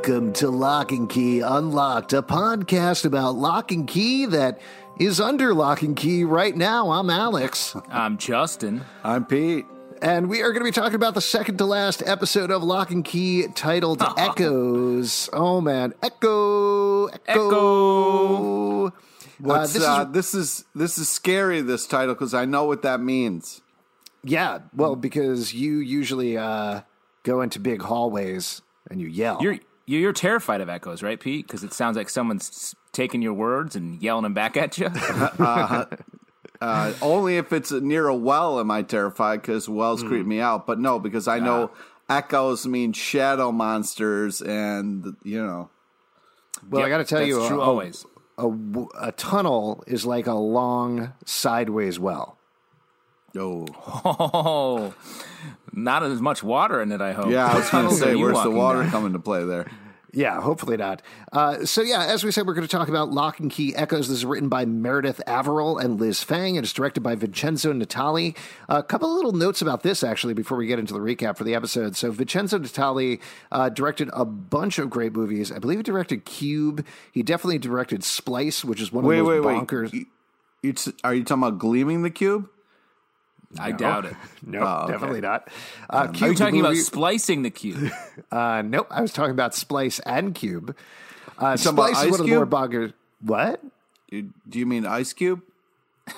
Welcome to Locke and Key Unlocked, a podcast about Locke and Key that is under Lock and Key right now. I'm Alex. I'm Justin. I'm Pete. And we are going to be talking about the second to last episode of Locke and Key titled Echoes. Oh, man. Echo. Echo. Echo. What's, uh, this, uh, is, this is this is scary this title because I know what that means. Yeah, well, because you usually uh, go into big hallways and you yell. You're you're terrified of echoes, right, Pete? Because it sounds like someone's taking your words and yelling them back at you. uh, uh, only if it's near a well am I terrified because wells mm. creep me out. But no, because I know echoes mean shadow monsters, and you know. Well, yep, I got to tell you, true a, always. A, a, a tunnel is like a long sideways well. Oh. oh, not as much water in it. I hope. Yeah, I was going to say, where's the water come into play there? Yeah, hopefully not. Uh, so, yeah, as we said, we're going to talk about Locke and Key Echoes. This is written by Meredith Averill and Liz Phang, and it's directed by Vincenzo Natali. A couple of little notes about this, actually, before we get into the recap for the episode. So, Vincenzo Natali uh, directed a bunch of great movies. I believe he directed Cube. He definitely directed Splice, which is one wait, of those wait, bonkers. Wait. You, you, are you talking about Gleaming the Cube? I doubt it. no, oh, okay. definitely not. Uh, um, Cube, Are you talking about splicing the cube? uh, nope, I was talking about Splice and Cube. Uh, Splice is one of the more boggers. What? Do you mean Ice Cube?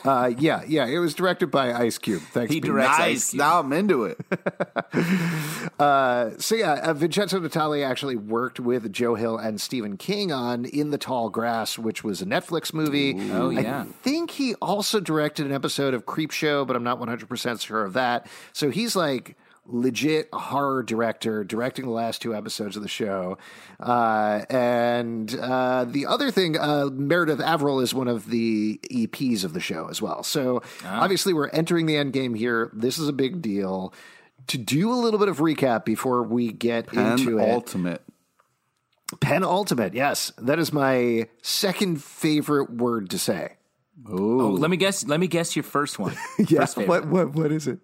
Uh, yeah, yeah. It was directed by Ice Cube. Thanks. He directs nice. Ice Cube. Now I'm into it. uh, so yeah, uh, Vincenzo Natali actually worked with Joe Hill and Stephen King on In the Tall Grass, which was a Netflix movie. Ooh. Oh yeah. I think he also directed an episode of Creepshow, but I'm not 100 percent sure of that. So he's like legit horror director directing the last two episodes of the show. Uh, and uh, the other thing, uh, Meredith Averill is one of the EPs of the show as well. So ah. obviously, we're entering the end game here. This is a big deal. To do a little bit of recap before we get Pen into it. Ultimate. Penultimate, yes. That is my second favorite word to say. Ooh. Oh, let me guess. Let me guess your first one. yeah. What, what, what is it?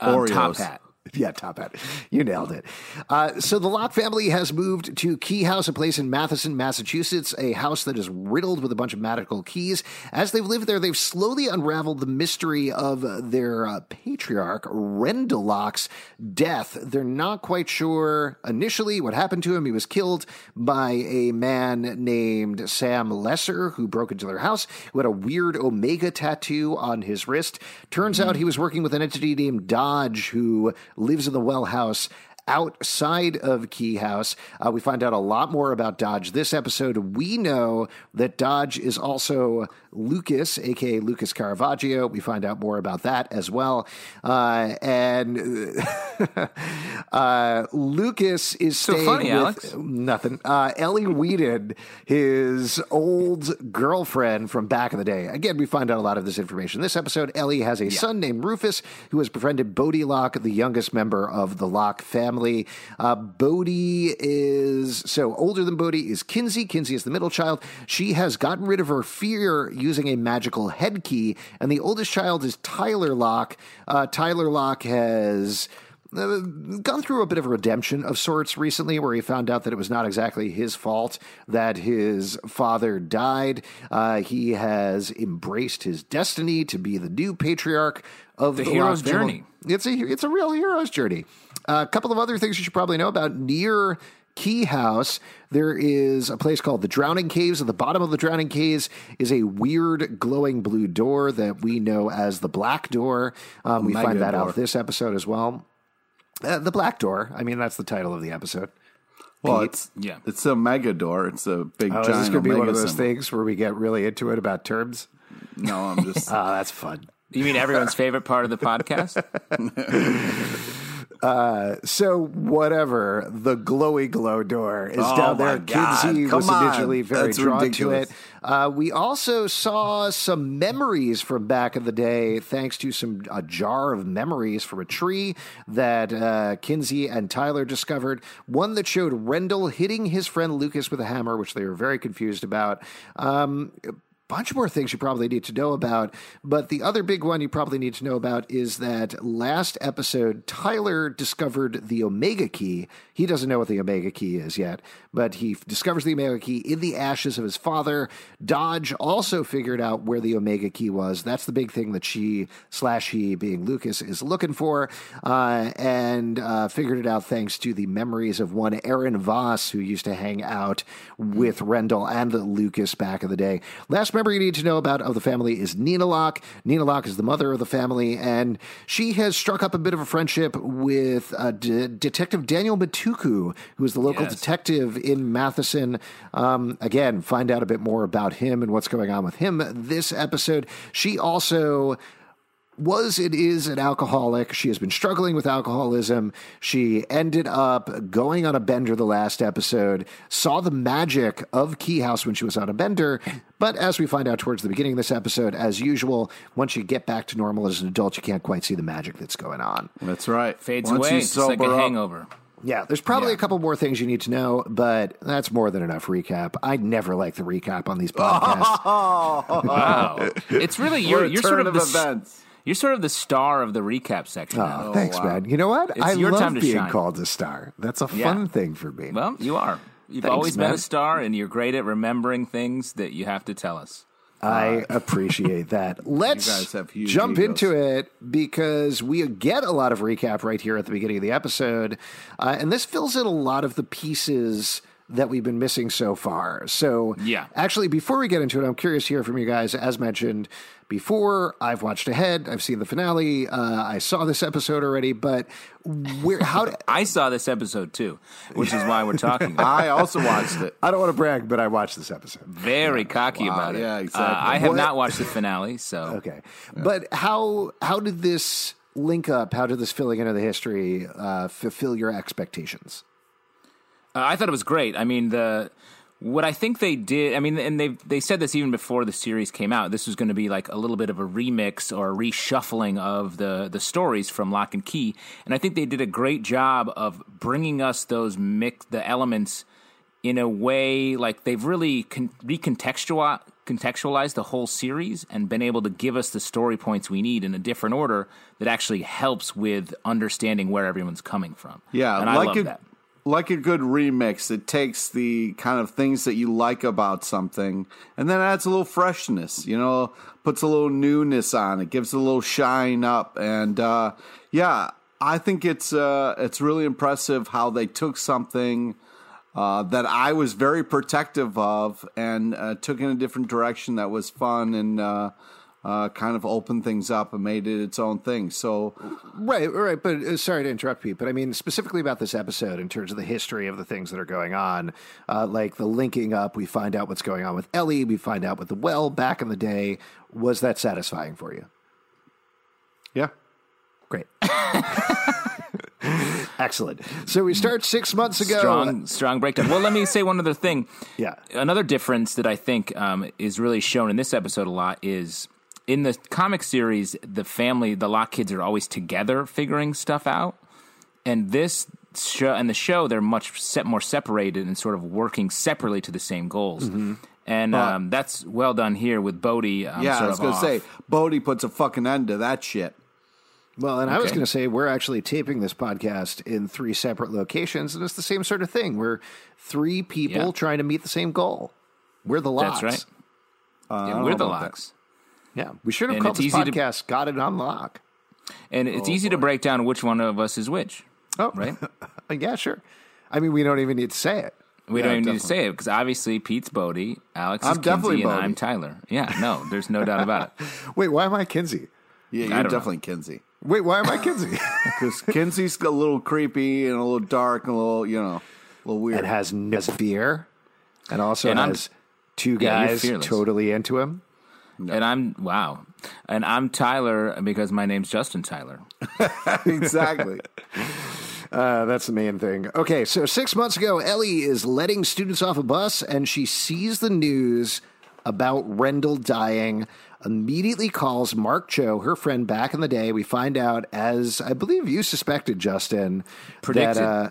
Um, Oreos. Top hat. Yeah, top hat. You nailed it. Uh, so the Locke family has moved to Key House, a place in Matheson, Massachusetts, a house that is riddled with a bunch of magical keys. As they've lived there, they've slowly unraveled the mystery of their uh, patriarch, Rendell Locke's death. They're not quite sure initially what happened to him. He was killed by a man named Sam Lesser, who broke into their house, who had a weird Omega tattoo on his wrist. Turns out he was working with an entity named Dodge, who lives in the well house outside of Key House. Uh, we find out a lot more about Dodge this episode. We know that Dodge is also Lucas, aka Lucas Caravaggio. We find out more about that as well. Uh, and uh, Lucas is so funny, with Alex. nothing. Uh, Ellie Whedon, his old girlfriend from back in the day. Again, we find out a lot of this information. This episode, Ellie has a yeah. son named Rufus who has befriended Bode Locke, the youngest member of the Locke family. Uh, Bode is so older than Bode is Kinsey. Kinsey is the middle child. She has gotten rid of her fear using a magical head key. And the oldest child is Tyler Locke. Uh, Tyler Locke has uh, gone through a bit of a redemption of sorts recently, where he found out that it was not exactly his fault that his father died. Uh, he has embraced his destiny to be the new patriarch of the, the hero's journey. It's a it's a real hero's journey. Uh, a couple of other things you should probably know about near Key House, there is a place called the Drowning Caves. At the bottom of the Drowning Caves is a weird glowing blue door that we know as the Black Door. Um, we find that door. out this episode as well. Uh, the Black Door. I mean, that's the title of the episode. Well, Pete. it's yeah, it's a mega door. It's a big. Oh, giant is this going to be one of those symbol. things where we get really into it about terms? No, I'm just. Oh, that's fun. You mean everyone's favorite part of the podcast? So whatever the glowy glow door is Oh, down there. Kinsey Come was on. initially very That's drawn ridiculous. to it. Uh, we also saw some memories from back in the day, thanks to some a jar of memories from a tree that uh, Kinsey and Tyler discovered. One that showed Rendell hitting his friend Lucas with a hammer, which they were very confused about. Um, bunch more things you probably need to know about. But the other big one you probably need to know about is that last episode, Tyler discovered the Omega Key. He doesn't know what the Omega Key is yet, but he discovers the Omega Key in the ashes of his father. Dodge also figured out where the Omega Key was. That's the big thing that she slash he, being Lucas, is looking for, uh, and uh, figured it out thanks to the memories of one Erin Voss, who used to hang out with Rendell and Lucas back in the day. Last member you need to know about of the family is Nina Locke. Nina Locke is the mother of the family, and she has struck up a bit of a friendship with uh, D- Detective Daniel Mutuku, who is the local Yes. detective in Matheson. Um, again, find out a bit more about him and what's going on with him this episode. She also was and is an alcoholic. She has been struggling with alcoholism. She ended up going on a bender the last episode, saw the magic of Key House when she was on a bender. But as we find out towards the beginning of this episode, as usual, once you get back to normal as an adult, you can't quite see the magic that's going on. That's right. Fades Once away. It's like sober a up- hangover. Yeah, there's probably Yeah. a couple more things you need to know, but that's more than enough recap. I never like the recap on these podcasts. Wow. it's really you're you're sort turn of of the s- events. You're sort of the star of the recap section. Oh, thanks, wow. man. You know what? It's I your love time to being shine. called a star. That's a Yeah. fun thing for me. Well, you are. You've Thanks, always man. been a star, and you're great at remembering things that you have to tell us. I appreciate that. Let's guys have jump egos. into it because we get a lot of recap right here at the beginning of the episode. Uh, and this fills in a lot of the pieces that we've been missing so far. So, Yeah. actually, before we get into it, I'm curious to hear from you guys. As mentioned before, I've watched ahead, I've seen the finale, uh, I saw this episode already, but where, how, do, I saw this episode too, which is why we're talking. About it. I also watched it. I don't want to brag, but I watched this episode. Very cocky Wow, about it. yeah, Uh, exactly. I have What- not watched the finale, so Okay, but how how did this link up? How did this filling into the history uh, fulfill your expectations? Uh, I thought it was great. I mean, the what I think they did. I mean, and they they said this even before the series came out. This was going to be like a little bit of a remix or a reshuffling of the the stories from Locke and Key, and I think they did a great job of bringing us those mix the elements in a way like they've really con- recontextualized contextualized the whole series and been able to give us the story points we need in a different order that actually helps with understanding where everyone's coming from. Yeah, and I love that. Like a good remix. It takes the kind of things that you like about something, and then adds a little freshness. You know, puts a little newness on it, gives it a little shine up, and uh, yeah, I think it's uh, it's really impressive how they took something. Uh, that I was very protective of and uh, took in a different direction that was fun and uh, kind of opened things up and made it its own thing. So Right, right. But uh, sorry to interrupt, you, But I mean specifically about this episode in terms of the history of the things that are going on, uh, like the linking up. We find out what's going on with Ellie. We find out with the well back in the day. Was that satisfying for you? yeah. Great. Excellent. So we start six months ago. strong strong breakdown. Well, let me say one other thing. Yeah. Another difference that I think um, is really shown in this episode a lot is in the comic series, the family, the Locke kids are always together figuring stuff out, and this show and the show they're much set more separated and sort of working separately to the same goals. Mm-hmm. And um, that's well done here with Bode. Um, Yeah, sort I was going to say, Bode puts a fucking end to that shit. Well, and I was going to say we're actually taping this podcast in three separate locations, and it's the same sort of thing. We're three people Yeah. trying to meet the same goal. We're the locks. That's right. Uh, Yeah, we're the locks. that. Locks. Yeah, we should have And called it's this easy to- podcast "Got It on Lock." And it's oh, easy to break down which one of us is which, Oh, right? yeah, sure. I mean, we don't even need to say it. We Yeah, don't even need to say it because obviously Pete's Bode, Alex is I'm definitely Kinsey, and I'm Tyler. Yeah, no, there's no doubt about it. Wait, why am I Kinsey? Yeah, I you're don't know. definitely Kinsey. Wait, why am I Kinsey? Because Kinsey's a little creepy and a little dark and a little, you know, a little weird. and has no fear, and also And I'm- has two guys fearless. totally into him. And I'm wow, and I'm Tyler because my name's Justin Tyler. exactly. Uh, that's the main thing. Okay, so six months ago, Ellie is letting students off a bus and she sees the news about Rendell dying. Immediately calls Mark Cho, her friend back in the day. We find out, as I believe you suspected, Justin, Predicted. that. Uh,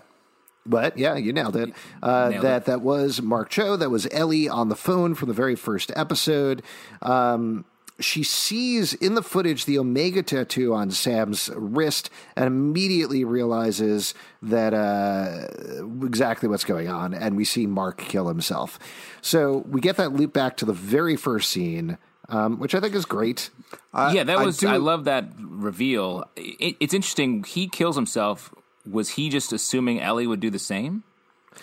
but yeah, you nailed it. Uh, Nailed that it. that was Mark Cho. That was Ellie on the phone from the very first episode. Um, she sees in the footage the Omega tattoo on Sam's wrist and immediately realizes that uh, exactly what's going on. And we see Mark kill himself. So we get that loop back to the very first scene, um, which I think is great. yeah, that I was. do- I, love that reveal. It, it's interesting. He kills himself. Was he just assuming Ellie would do the same,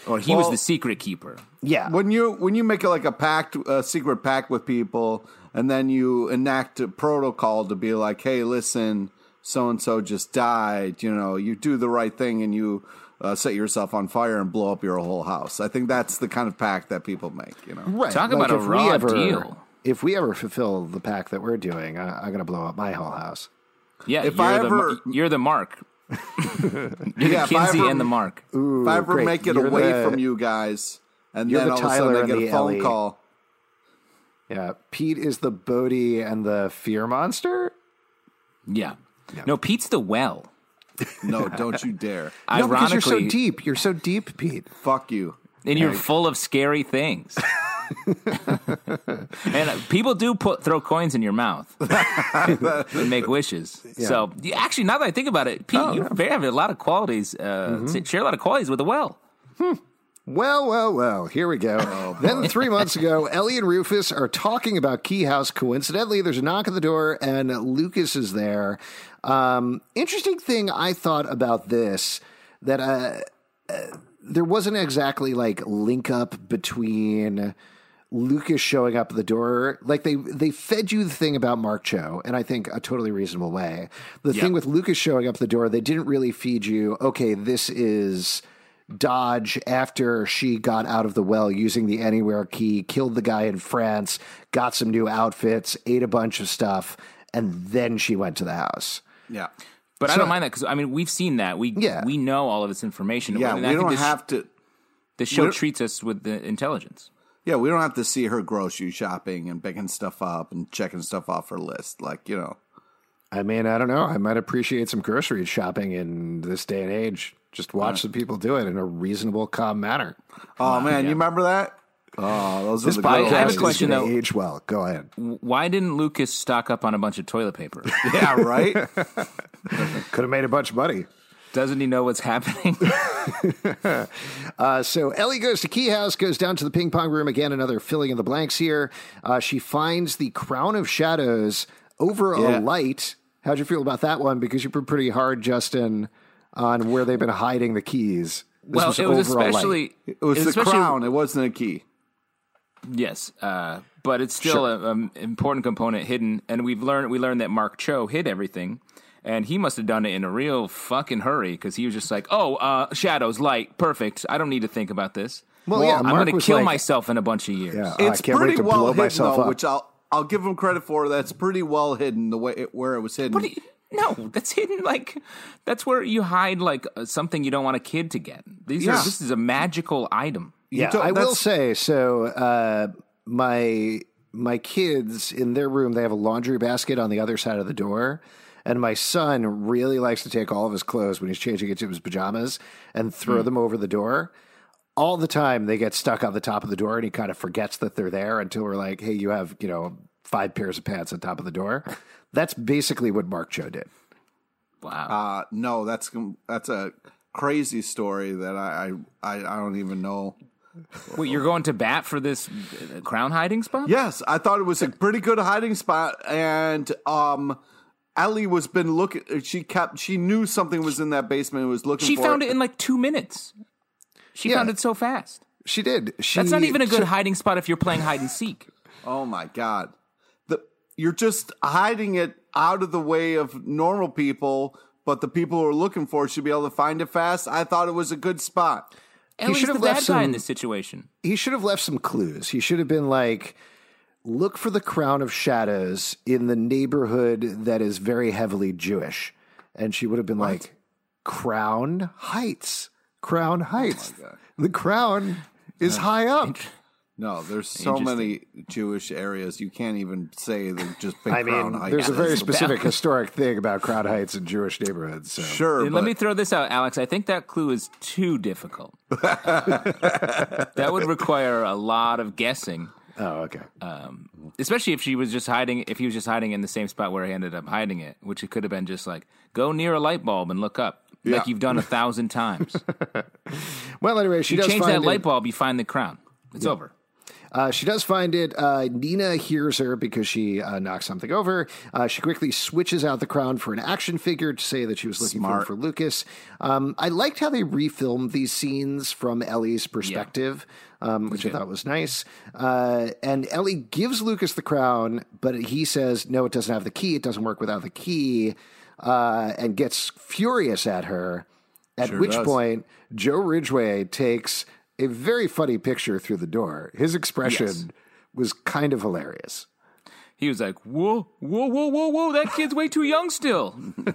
or he was the secret keeper? Yeah. when you when you make it like a pact, a secret pact with people, and then you enact a protocol to be like, hey, listen, so and so just died. You know, you do the right thing and you uh, set yourself on fire and blow up your whole house. I think that's the kind of pact that people make. You know, Right. Talk about a if we raw ever- deal. If we ever fulfill the pact that we're doing, I, I'm going to blow up my whole house. Yeah, If you're I the, ever- you're the Mark. Yeah, if the I Kinsey ever- and the Mark. if I ever great. make it You're away the- from you guys, and then the all of a sudden I get a phone Ellie. call. Yeah. Pete is the Bode and the fear monster. Yeah. No, Pete's the well. No, don't you dare! No, because you're so deep. You're so deep, Pete. Fuck you. and you're full of scary things. and people do put throw coins in your mouth and make wishes. So you, actually, now that I think about it, Pete, Oh, you have a lot of qualities. Uh, Mm-hmm. Share a lot of qualities with the well. Well, well, well, here we go. then three months ago, Ellie and Rufus are talking about Key House. Coincidentally, there's a knock at the door, and Lucas is there. Um, interesting thing I thought about this that uh, uh, there wasn't exactly like link up between Lucas showing up at the door. Like they they fed you the thing about Mark Cho, and I think a totally reasonable way. The thing with Lucas showing up at the door, they didn't really feed you. Okay, this is. Dodge after she got out of the well using the anywhere key, killed the guy in France, got some new outfits, ate a bunch of stuff, and then she went to the house. Yeah, But I don't mind that because I mean we've seen that. We Yeah. we know all of this information. yeah. And We I don't have to. The show treats us with the intelligence. Yeah, we don't have to see her grocery shopping and picking stuff up and checking stuff off her list. Like you know, I mean, I don't know. I might appreciate some grocery shopping in this day and age. Just watch some people do it in a reasonable, calm manner. oh man, you remember that? Oh, those This are the podcast I have a question, though. age well. Go ahead. Why didn't Lucas stock up on a bunch of toilet paper? Yeah, right. Could have made a bunch of money. Doesn't he know what's happening? Uh, so Ellie goes to Key House, goes down to the ping pong room again. Another filling in the blanks here. Uh, she finds the crown of shadows over Yeah. a light. How'd you feel about that one? Because you put pretty hard, Justin, on where they've been hiding the keys. This well, it was over a light. especially It was the especially- crown. It wasn't a key. Yes, uh, but it's still an important component hidden, and we've learned we learned that Mark Cho hid everything, and he must have done it in a real fucking hurry because he was just like, "Oh, uh, shadows, light, perfect. I don't need to think about this. Well, yeah, I'm Mark going to was kill like- myself in a bunch of years." Yeah. Oh, I It's can't wait pretty to well blow hidden, myself though, up. which I'll I'll give him credit for. That's pretty well hidden the way it, where it was hidden. What do no, that's hidden. Like that's where you hide like uh, something you don't want a kid to get. These Yeah. are this is a magical item. Yeah, don't- I will that's- say so. Uh, my my kids in their room, they have a laundry basket on the other side of the door, and my son really likes to take all of his clothes when he's changing into his pajamas and throw them over the door. All the time, they get stuck on the top of the door, and he kind of forgets that they're there until we're like, "Hey, you have you know five pairs of pants on top of the door." That's basically what Mark Cho did. Wow. Uh, no, that's that's a crazy story that I I, I don't even know. Wait, you're going to bat for this uh, crown hiding spot? Yes, I thought it was a pretty good hiding spot, and um, Ellie was been looking. Uh, she kept. She knew something was in that basement. and Was looking. For. She for found it in like two minutes. She Yeah. found it so fast. She did. She, That's not even a good so- hiding spot if you're playing hide and seek. Oh my god! The you're just hiding it out of the way of normal people, but the people who are looking for it should be able to find it fast. I thought it was a good spot. Ellie's should the have bad left guy in some- this situation. he should have left some clues. He should have been like, look for the crown of shadows in the neighborhood that is very heavily Jewish. And she would have been like, Crown Heights. Crown oh Heights. the crown is high up. No, there's so many Jewish areas you can't even say they're just big I Crown mean, Heights. there's a very specific historic thing about Crown Heights and Jewish neighborhoods. So. sure. Let but me throw this out, Alex. I think that clue is too difficult. that would require a lot of guessing, Oh, okay. especially if she was just hiding. If he was just hiding in the same spot where he ended up hiding it, which it could have been just like go near a light bulb and look up, Yeah. like you've done a thousand times. well, anyway, she you does change find that light bulb, you find the crown. It's over. Uh, she does find it. Uh, Nina hears her because she uh, knocks something over. Uh, she quickly switches out the crown for an action figure to say that she was looking for, Smart. for Lucas. Um, I liked how they refilmed these scenes from Ellie's perspective, um, which I thought was nice. Uh, and Ellie gives Lucas the crown, but he says, no, it doesn't have the key. It doesn't work without the key, uh, and gets furious at her. At Sure which does. point, Joe Ridgeway takes a very funny picture through the door. His expression Yes. was kind of hilarious. He was like, "Whoa, whoa, whoa, whoa, whoa! That kid's way too young still."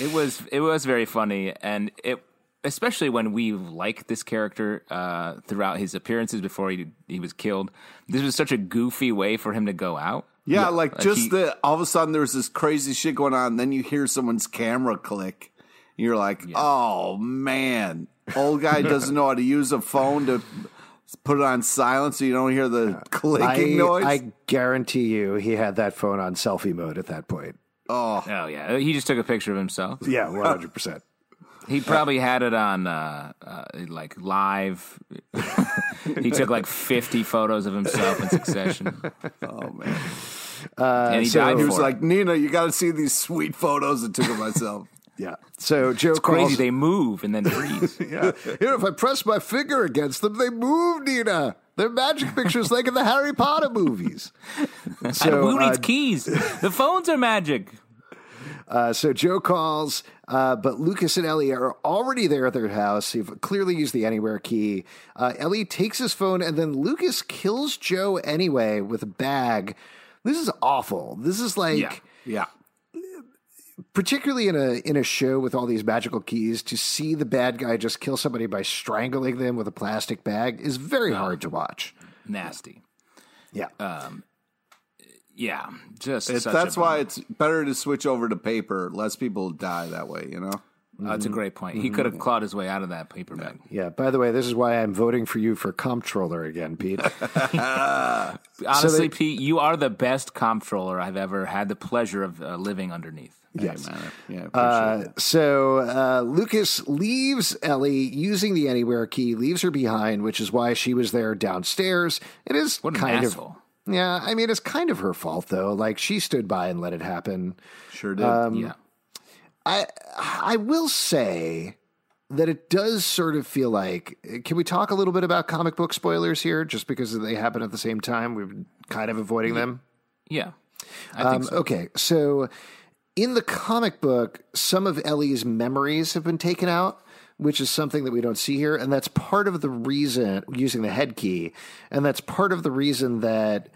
it was it was very funny, and it especially when we like this character uh, throughout his appearances before he he was killed. This was such a goofy way for him to go out. yeah, like Like just he- the all of a sudden there's this crazy shit going on, and then you hear someone's camera click. And you're like, oh man, old guy doesn't know how to use a phone to put it on silent so you don't hear the I, clicking noise. I guarantee you he had that phone on selfie mode at that point. Oh, Oh yeah, he just took a picture of himself. Yeah, 100%. He probably had it on uh, uh, like live. he took like fifty photos of himself in succession, oh man, and he so- died he was it. like, Nina, you got to see these sweet photos I took of myself. yeah. So Joe crazy. calls. They move and then freeze. yeah. Here, if I press my finger against them, they move, Nina. They're magic pictures like in the Harry Potter movies. So, Who needs uh, keys? The phones are magic. Uh, so Joe calls, uh, but Lucas and Ellie are already there at their house. They've clearly used the anywhere key. Uh, Ellie takes his phone, and then Lucas kills Joe anyway with a bag. This is awful. This is like, Yeah, particularly in a in a show with all these magical keys, to see the bad guy just kill somebody by strangling them with a plastic bag is very hard to watch. Nasty. Yeah, Yeah, just It's, such that's a why it's better to switch over to paper. Less people die that way, you know. Uh, it's a great point. He could have clawed his way out of that paper bag. yeah. By the way, this is why I'm voting for you for comptroller again, Pete. Honestly, they- Pete, you are the best comptroller I've ever had the pleasure of uh, living underneath. yes. Hey, man, yeah, Uh, so uh, Lucas leaves Ellie using the anywhere key, leaves her behind, which is why she was there downstairs. It is What an kind asshole. of yeah. I mean, it's kind of her fault though. Like she stood by and let it happen. Sure did. um, yeah. I I will say that it does sort of feel like. Can we talk a little bit about comic book spoilers here, just because they happen at the same time? We've been kind of avoiding them. Yeah. I think Um, so. Okay, so in the comic book, some of Ellie's memories have been taken out, which is something that we don't see here, and that's part of the reason using the head key, and that's part of the reason that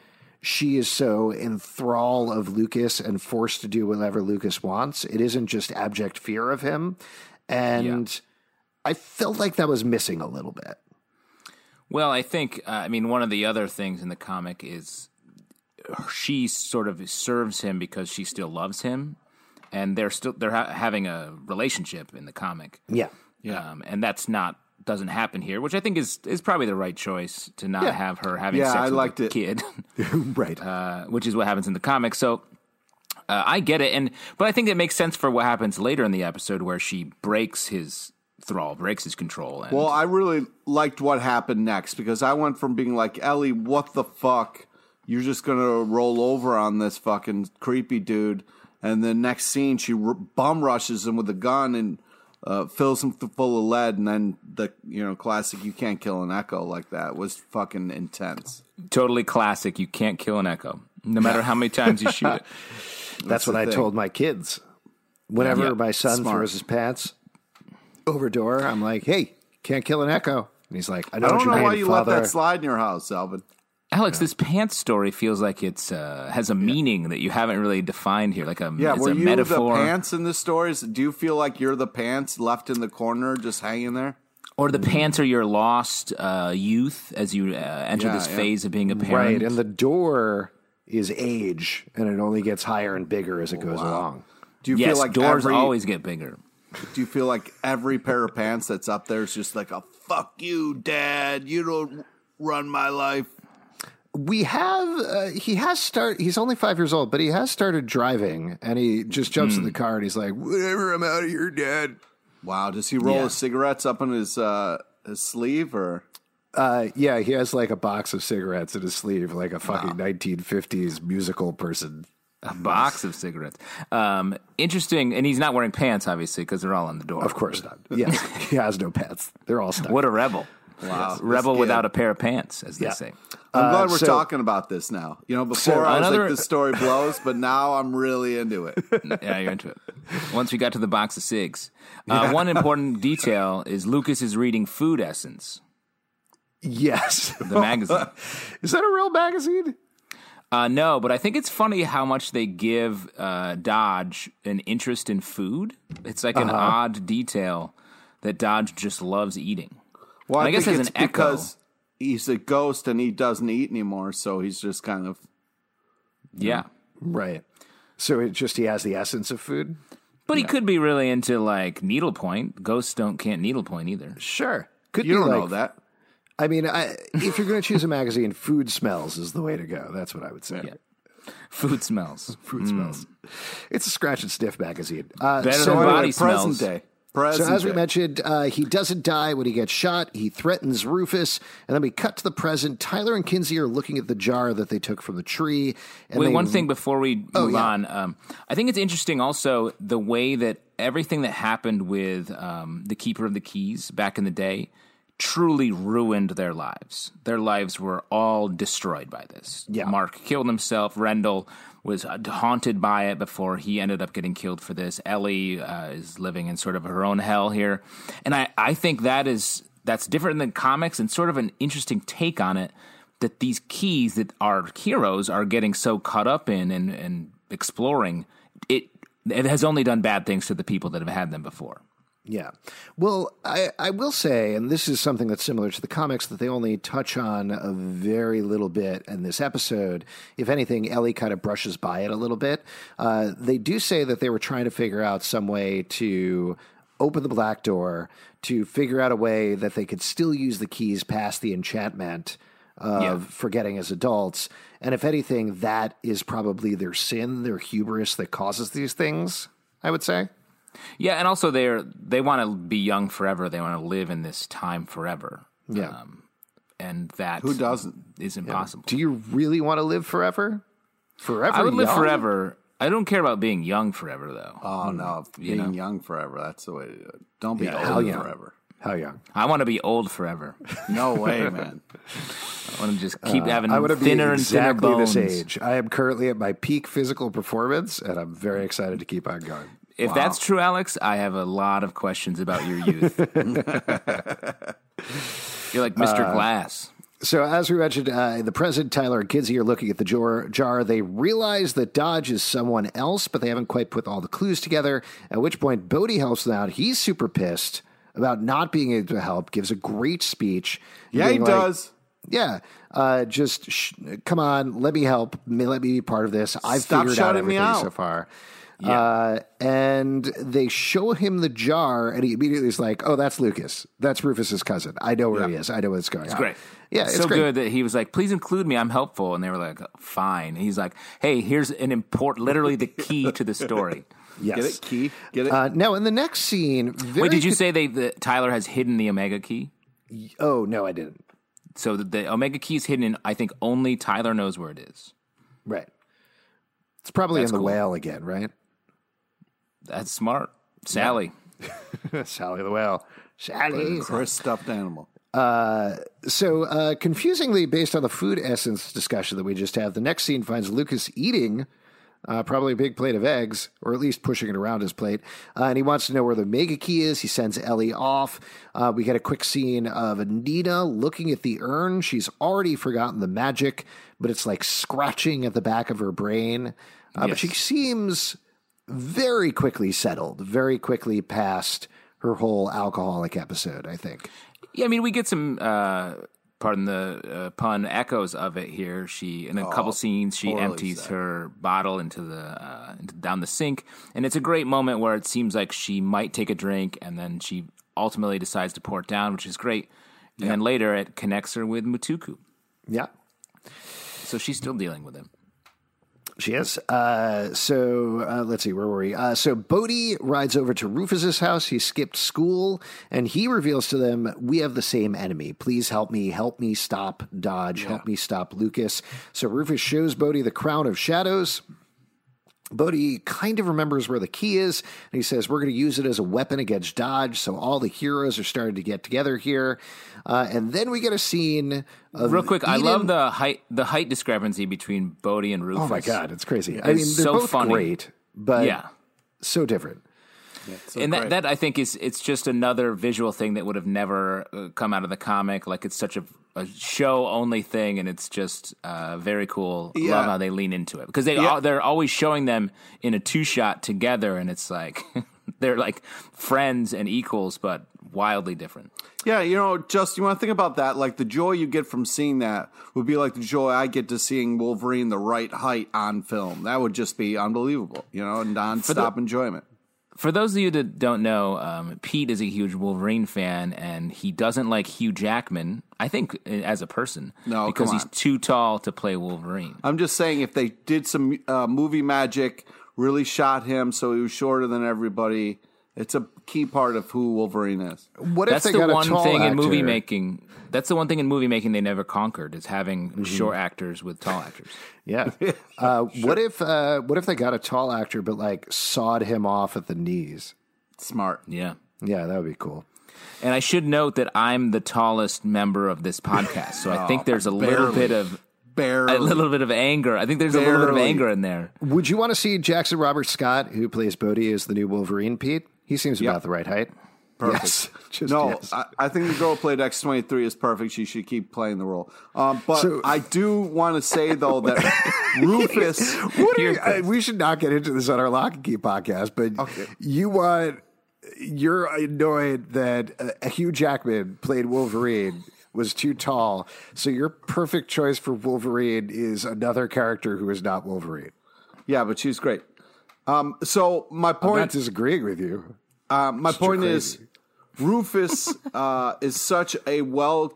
she is so in thrall of Lucas and forced to do whatever Lucas wants. It isn't just abject fear of him, and I felt like that was missing a little bit. Well, I think, uh, I mean, one of the other things in the comic is she sort of serves him because she still loves him, and they're still they're ha- having a relationship in the comic. Yeah. um, and that's not doesn't happen here, which I think is is probably the right choice to not Yeah. have her having Yeah, sex I with liked a it. kid, right. uh, which is what happens in the comic. So. Uh, I get it, and but I think it makes sense for what happens later in the episode where she breaks his thrall, breaks his control. And Well, I really liked what happened next because I went from being like, Ellie, what the fuck? You're just going to roll over on this fucking creepy dude. And the next scene, she r- bum rushes him with a gun and uh, fills him full of lead. And then the, you know, classic, you can't kill an echo like that was fucking intense. totally classic. You can't kill an echo, no matter how many times you shoot it. That's, what I thing. told my kids. Whenever Yeah, my son smart. throws his pants over door, I'm like, "Hey, can't kill an echo." And he's like, "I know I don't you know mean, why you father." let that slide in your house, Alvin. Alex, this pants story feels like it's uh, has a meaning that you haven't really defined here, like a Yeah, it's were a you metaphor, the pants in the stories? Do you feel like you're the pants left in the corner, just hanging there? or the pants are your lost uh, youth as you uh, enter Yeah, this yeah. phase of being a parent. Right, and the door is age, and it only gets higher and bigger as it goes along. Do you yes, feel like doors every, always get bigger. Do you feel like every pair of pants that's up there is just like a fuck you, dad? You don't run my life. We have uh, he has start. He's only five years old, but he has started driving, and he just jumps in the car and he's like, "Whatever, I'm out of here, Dad." Wow, does he roll Yeah. his cigarettes up in his uh, his sleeve or? Uh, yeah, he has like a box of cigarettes in his sleeve, like a fucking 1950s musical person. A box of cigarettes. Um, interesting, and he's not wearing pants, obviously, because they're all on the door. Of course not. Yes, he has no pants. They're all stuck. What a rebel! Wow, rebel without a pair of pants, as they Yeah. say. I'm glad we're so- talking about this now. You know, before So I was another- like, this story blows, but now I'm really into it. yeah, you're into it. Once we got to the box of cigs, uh, one important detail is Lucas is reading Food Essence, yes. the magazine. is that a real magazine? Uh, no, but I think it's funny how much they give uh, Dodge an interest in food. It's like an Uh-huh. odd detail that Dodge just loves eating. Well, I, I guess as it's an echo- because he's a ghost and he doesn't eat anymore, so he's just kind of Yeah. Right. So it just he has the essence of food. But he could be really into like needlepoint. Ghosts don't can't needlepoint either. Sure. Could you be don't like, know that. I mean, I, if you're going to choose a magazine, food smells is the way to go. That's what I would say. Yeah. Food smells. Food smells. It's a scratch and sniff magazine. Uh, Better so, than Anyway, body present smells. day. So Present as we mentioned, uh, he doesn't die when he gets shot. He threatens Rufus, and then we cut to the present. Tyler and Kinsey are looking at the jar that they took from the tree. And Wait, they- one thing before we move Oh, yeah. on. Um, I think it's interesting also the way that everything that happened with um, the Keeper of the Keys back in the day truly ruined their lives. Their lives were all destroyed by this. Yeah. Mark killed himself. Rendell was uh, haunted by it before he ended up getting killed for this. Ellie uh, is living in sort of her own hell here, and I, I think that is that's different than comics and sort of an interesting take on it. That these keys that our heroes are getting so caught up in and, and exploring it, it has only done bad things to the people that have had them before. Yeah. Well, I, I will say, and this is something that's similar to the comics that they only touch on a very little bit in this episode. If anything, Ellie kind of brushes by it a little bit. Uh, they do say that they were trying to figure out some way to open the black door, to figure out a way that they could still use the keys past the enchantment of Yeah. forgetting as adults. And if anything, that is probably their sin, their hubris that causes these things, I would say. Yeah, and also they're they want to be young forever. They want to live in this time forever. Yeah. and that Who doesn't? is impossible. Do you really want to live forever? Forever? I would live forever. I don't care about being young forever, though. Oh no, being know? young forever. That's the way to do it. Don't be Yeah, old forever. How young? I want to be old forever. No way, man. I want to just keep having Uh, I want to be thinner and thinner bones. this age. I am currently at my peak physical performance, and I'm very excited to keep on going. If that's true, Alex, I have a lot of questions about your youth. You're like Mr. Uh, Glass. So, as we mentioned, uh, the president, Tyler and Kinsey are looking at the jar, jar. They realize that Dodge is someone else, but they haven't quite put all the clues together. At which point, Bode helps them out. He's super pissed about not being able to help, gives a great speech. Yeah, he like, does. Yeah, uh, just sh- come on, let me help. May- Let me be part of this. I've Stop figured out shutting me everything out. so far. Uh, and they show him the jar, and he immediately is like, "Oh, that's Lucas. That's Rufus's cousin. I know where he is. I know what's going on." Great. Yeah, it's so great. good that he was like, "Please include me. I'm helpful." And they were like, "Fine." He's like, "Hey, here's an important, literally the key to the story." Yes. Get it, Key? Get it? Uh, now, in the next scene, very Wait, did you con- say they that Tyler has hidden the Omega key? Oh no, I didn't. So the, the Omega key is hidden, and I think only Tyler knows where it is. Right. It's probably That's in the cool. whale again, right? That's smart, Sally. Sally the whale. Sally. Chris stuffed animal. So, uh, confusingly, based on the food essence discussion that we just had, the next scene finds Lucas eating uh, probably a big plate of eggs, or at least pushing it around his plate. Uh, and he wants to know where the mega key is. He sends Ellie off. Uh, we get a quick scene of Nina looking at the urn. She's already forgotten the magic, but it's like scratching at the back of her brain. Uh, But she seems very quickly settled, very quickly past her whole alcoholic episode, I think. Yeah, I mean, we get some, uh, pardon the uh, pun, echoes of it here. She, in a couple scenes, she empties said. her bottle into the uh, into, down the sink, and it's a great moment where it seems like she might take a drink, and then she ultimately decides to pour it down, which is great. And then later, it connects her with Mutuku, Yeah. so she's still dealing with him. She is. Uh, so uh, let's see, where were we? Uh, so Bode rides over to Rufus's house. He skipped school, and he reveals to them, "We have the same enemy. Please help me. Help me stop Dodge. Help me stop Lucas." So Rufus shows Bode the crown of shadows. Bode kind of remembers where the key is, and he says, We're going to use it as a weapon against Dodge. So all the heroes are starting to get together here. Uh, and then we get a scene of. Real quick, I love the height the height discrepancy between Bode and Rufus. Oh my God, it's crazy. I mean, they're so both funny. great, but Yeah. so different. And that, that I think is it's just another visual thing that would have never uh, come out of the comic. Like it's such a, a show only thing, and it's just uh, very cool. Yeah. Love how they lean into it because they Yeah. they're always showing them in a two shot together, and it's like they're like friends and equals, but wildly different. Yeah, you know, just you want to think about that. Like the joy you get from seeing that would be like the joy I get to seeing Wolverine the right height on film. That would just be unbelievable, you know, and non-stop enjoyment. For those of you that don't know, um, Pete is a huge Wolverine fan, and he doesn't like Hugh Jackman. I think uh, as a person, No, because he's too tall to play Wolverine. I'm just saying, if they did some uh, movie magic, really shot him so he was shorter than everybody, it's a key part of who Wolverine is. What That's if they the got a one tall thing in movie making. That's the one thing in movie making they never conquered is having Mm-hmm. short actors with tall actors. Yeah. Uh, What if uh, what if they got a tall actor but like sawed him off at the knees? Smart. Yeah. Yeah, that would be cool. And I should note that I'm the tallest member of this podcast, so I think there's a little bit of Barely. a little bit of anger. I think there's a little bit of anger in there. Would you want to see Jackson Robert Scott, who plays Bode, as the new Wolverine? Pete, he seems about the right height. Perfect. Yes. Just no, yes. I, I think the girl played X twenty three is perfect. She should keep playing the role. Um, but So- I do want to say though that Rufus. You, I, we should not get into this on our Locke and Key podcast, but Okay. you want you're annoyed that uh, Hugh Jackman played Wolverine was too tall, so your perfect choice for Wolverine is another character who is not Wolverine. Yeah, but she's great. Um, so my I'm not disagreeing with you. uh, my point crazy. is, Rufus uh, is such a well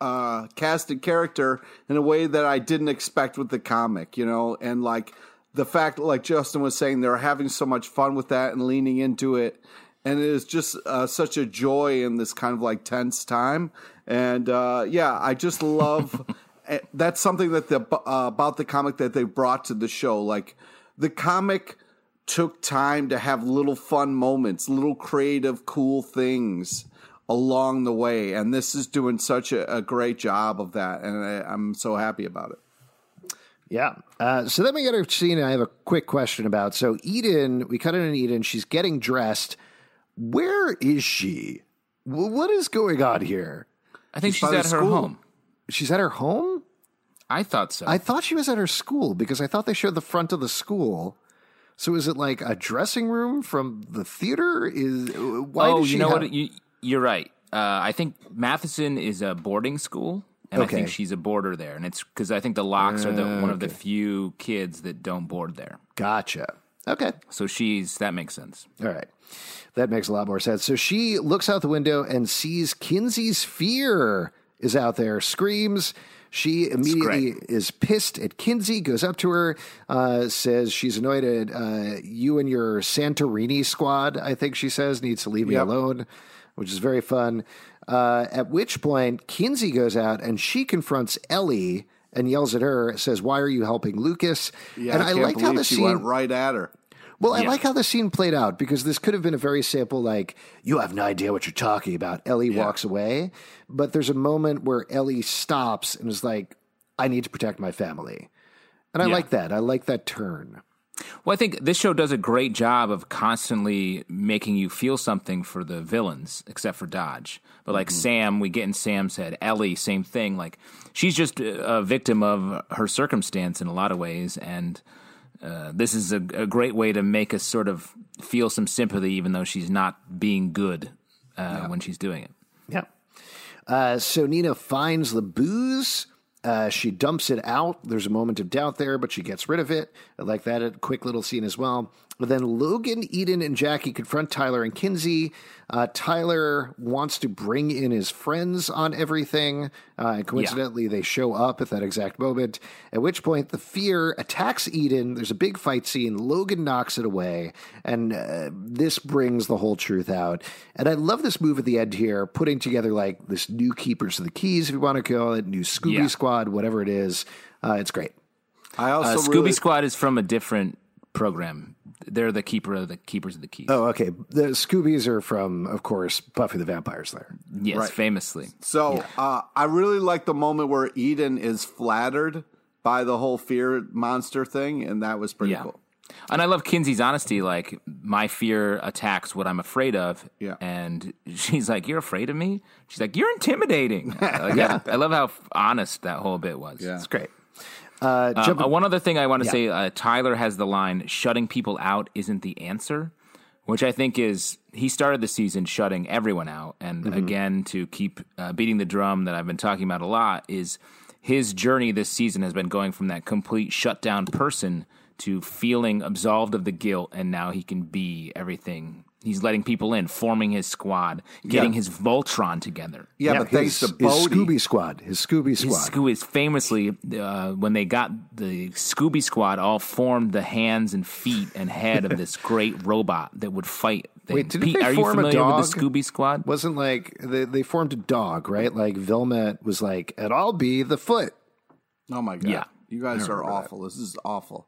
uh, casted character in a way that I didn't expect with the comic. You know, and like the fact, like Justin was saying, they're having so much fun with that and leaning into it. And it is just uh, such a joy in this kind of like tense time. And uh, yeah, I just love that's something that the uh, about the comic that they brought to the show. Like the comic took time to have little fun moments, little creative, cool things along the way. And this is doing such a, a great job of that. And I, I'm so happy about it. Yeah. Uh, so then we get a scene I have a quick question about. So Eden, we cut in on Eden. She's getting dressed. Where is she? W- What is going on here? I think She's she's, at the her home. She's at her home? I thought so. I thought she was at her school because I thought they showed the front of the school. So is it like a dressing room from the theater? Is why oh, does she you know have- what? You, you're right. Uh, I think Matheson is a boarding school, and I think she's a boarder there. And it's because I think the Lockes are the one of the few kids that don't board there. Gotcha. Okay. So she's that makes sense. All right. That makes a lot more sense. So she looks out the window and sees Kinsey's fear is out there, screams. She immediately is pissed at Kinsey, goes up to her, uh, says she's annoyed at uh, you and your Santorini squad, I think she says, needs to leave me Yep. alone, which is very fun. Uh, at which point, Kinsey goes out and she confronts Ellie and yells at her, says, Why are you helping Lucas? Yeah, and I, I, liked how the she scene went right at her. Well, I Yeah. like how the scene played out because this could have been a very simple, like, you have no idea what you're talking about. Ellie walks away. But there's a moment where Ellie stops and is like, I need to protect my family. And I Yeah. like that. I like that turn. Well, I think this show does a great job of constantly making you feel something for the villains, except for Dodge. But like mm-hmm. Sam, we get in Sam's head. Ellie, same thing. Like she's just a victim of her circumstance in a lot of ways, and uh, this is a, a great way to make us sort of feel some sympathy, even though she's not being good uh, when she's doing it. Yeah. Uh, so Nina finds the booze. Uh, she dumps it out. There's a moment of doubt there, but she gets rid of it. I like that. A quick little scene as well. But then Logan, Eden, and Jackie confront Tyler and Kinsey. Uh, Tyler wants to bring in his friends on everything. Uh, and coincidentally, they show up at that exact moment. At which point, the fear attacks Eden. There's a big fight scene. Logan knocks it away. And uh, this brings the whole truth out. And I love this move at the end here, putting together like this new Keepers of the Keys, if you want to call it, new Scooby Yeah. Squad, whatever it is. Uh, it's great. I Uh, also Scooby really, Squad is from a different program. They're the keeper of the keepers of the keys. Oh, okay. The Scoobies are from, of course, Buffy the Vampire Slayer. yes, right. famously. So uh, I really like the moment where Eden is flattered by the whole fear monster thing, and that was pretty Yeah. cool. And I love Kinsey's honesty. Like, my fear attacks what I'm afraid of. Yeah. And she's like, You're afraid of me? She's like, You're intimidating. like, I, I love how honest that whole bit was. Yeah. It's great. Uh, Um, uh, one other thing I want to Yeah. say uh, Tyler has the line, shutting people out isn't the answer, which I think is, he started the season shutting everyone out. And Mm-hmm. again, to keep uh, beating the drum that I've been talking about a lot, is his journey this season has been going from that complete shutdown person to feeling absolved of the guilt. And now he can be everything. He's letting people in, forming his squad, getting Yeah. his Voltron together. Yeah, but thanks his, to his Scooby Squad, his Scooby His Squad. Scooby is famously uh, when they got the Scooby Squad all formed the hands and feet and head of this great robot that would fight. Things. Wait, didn't Pete, they are form you a familiar with the? Scooby Squad? Wasn't like they, they formed a dog, right? Like Vilmet was like, and I'll be the foot. Oh my god! Yeah. you guys are awful. This is awful.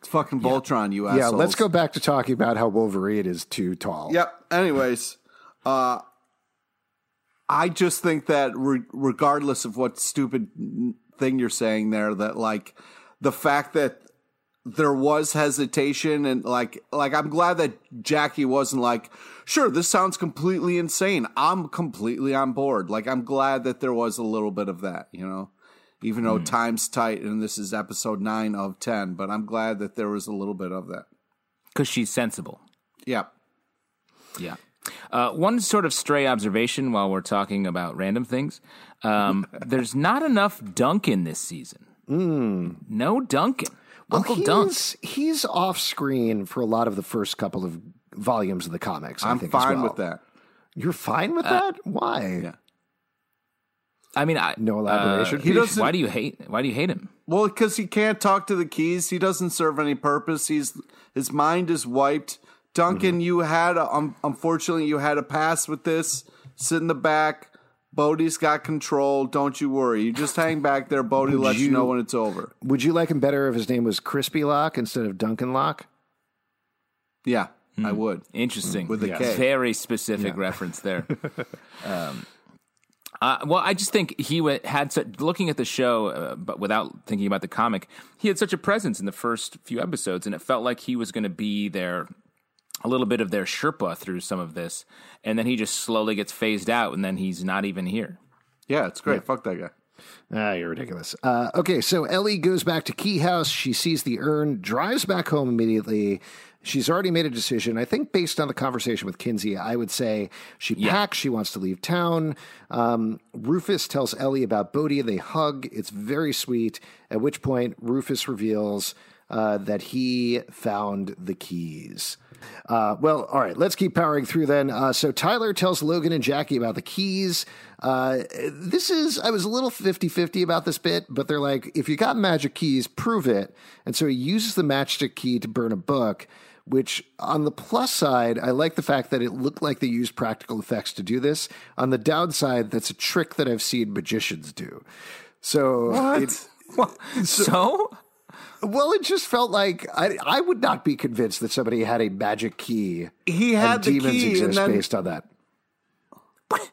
It's fucking Voltron, you assholes. Yeah, let's go back to talking about how Wolverine is too tall. Yep. Anyways, uh, I just think that re- regardless of what stupid thing you're saying there, that like the fact that there was hesitation and like like I'm glad that Jackie wasn't like, sure, this sounds completely insane. I'm completely on board. Like I'm glad that there was a little bit of that, you know. Even though time's tight and this is episode nine of ten, but I'm glad that there was a little bit of that. Because she's sensible. Yeah. Yeah. Uh, one sort of stray observation while we're talking about random things: um, there's not enough Duncan this season. No Duncan. Uncle he's, Dunk. He's off screen for a lot of the first couple of volumes of the comics. I I'm think, as fine well. with that. You're fine with that? Why? yeah. I mean, I, No elaboration? uh, He doesn't- Why do you hate? Why do you hate him? Well, because he can't talk to the keys, he doesn't serve any purpose. He's his mind is wiped. Duncan, Mm-hmm. you had a, um, unfortunately you had a pass with this. Sit in the back. Bode's got control. Don't you worry. You just hang back there. Bode Would lets you, you- know when it's over. Would you like him better if his name was Crispy Lock instead of Duncan Locke? Yeah, I would. Interesting. With a Yes. K. Very specific reference there. um, uh, well, I just think he wa had such, looking at the show, uh, but without thinking about the comic, he had such a presence in the first few episodes, and it felt like he was going to be their a little bit of their Sherpa through some of this, and then he just slowly gets phased out, and then he's not even here. Yeah, it's great. Fuck that guy. Ah, you're ridiculous. Uh, okay, so Ellie goes back to Key House. She sees the urn, drives back home immediately. She's already made a decision. I think based on the conversation with Kinsey, I would say she packs. She wants to leave town. Um, Rufus tells Ellie about Bode. They hug. It's very sweet. At which point, Rufus reveals uh, that he found the keys. Uh, well, all right, let's keep powering through then. Uh, so Tyler tells Logan and Jackie about the keys. Uh, this is, I was a little 50 50 about this bit, but they're like, if you got magic keys, prove it. And so he uses the matchstick key to burn a book, which on the plus side, I like the fact that it looked like they used practical effects to do this. On the downside, that's a trick that I've seen magicians do. So it, So, well, it just felt like I, I would not be convinced that somebody had a magic key. He had and the demons key, and exist then based on that.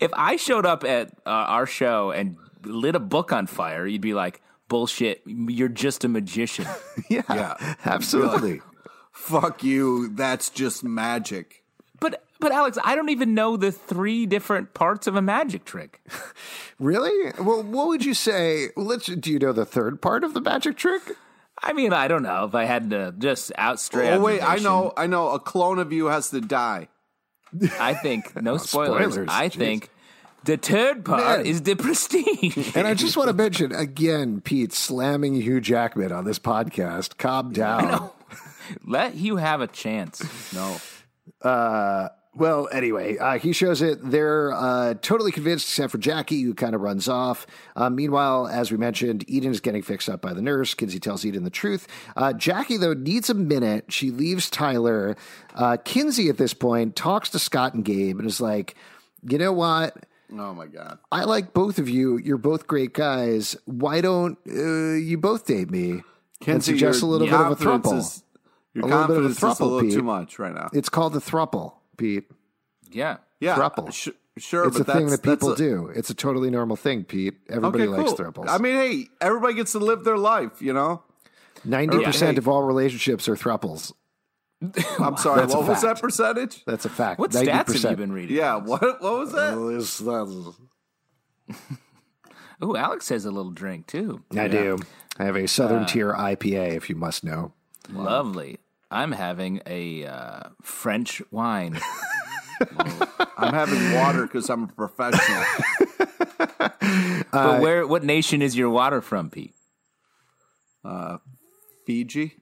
if I showed up at uh, our show and lit a book on fire, you'd be like, bullshit. You're just a magician. Yeah, Yeah. absolutely. Fuck you. That's just magic. but but Alex, I don't even know the three different parts of a magic trick. Really? Well, what would you say? Let's. Do you know the third part of the magic trick? I mean, I don't know if I had to just out straight. Oh wait, I know. I know. A clone of you has to die. I think no oh, spoilers. spoilers, I think the third part Man. is the prestige. And I just want to mention again, Pete slamming Hugh Jackman on this podcast. Calm down. Let Hugh have a chance. No. Uh, well, anyway, uh, he shows it. They're uh, totally convinced, except for Jackie, who kind of runs off. Uh, meanwhile, as we mentioned, Eden is getting fixed up by the nurse. Kinsey tells Eden the truth. Uh, Jackie, though, needs a minute. She leaves Tyler. Uh, Kinsey, at this point, talks to Scott and Gabe and is like, you know what? Oh my god. I like both of you. You're both great guys. Why don't uh, you both date me? and Kinsey, suggest a little bit of a confidence thruple. is- your A little bit of a confidence is a thruple, little Pete. too much right now. It's called the thruple, Pete. yeah. Yeah, thruple. sh- sure, It's a but thing that people a- do. It's a totally normal thing, Pete. Everybody Okay, likes cool. thruples. I mean, hey, everybody gets to live their life, you know. ninety percent hey. of all relationships are thruples. I'm sorry. That's what was that percentage? That's a fact. What 90%. stats have you been reading? Yeah. What? What was that? Oh, this- that's- Ooh, Alex has a little drink too. I do. I have a Uh, Southern Tier IPA, if you must know. Lovely. I'm having a uh, French wine. I'm having water because I'm a professional. but where? What nation is your water from, Pete? Uh, Fiji.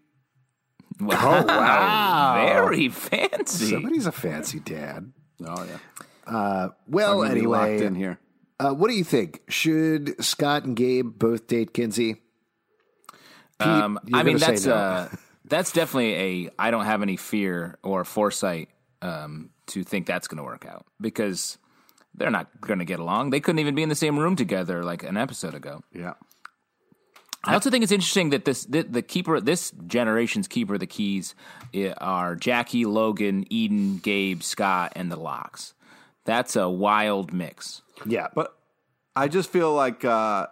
Wow, wow. very fancy. Somebody's a fancy dad. Oh yeah. Well, I'm gonna locked anyway, in here. uh, what do you think? Should Scott and Gabe both date Kinsey? Pete, Um, I mean, that's no. uh, that's definitely a. I don't have any fear or foresight um, to think that's going to work out because they're not going to get along. They couldn't even be in the same room together like an episode ago. Yeah. I also think it's interesting that this the, the keeper this generation's keeper of the keys are Jackie, Logan, Eden, Gabe, Scott, and the Lockes. That's a wild mix. yeah, But I just feel like uh,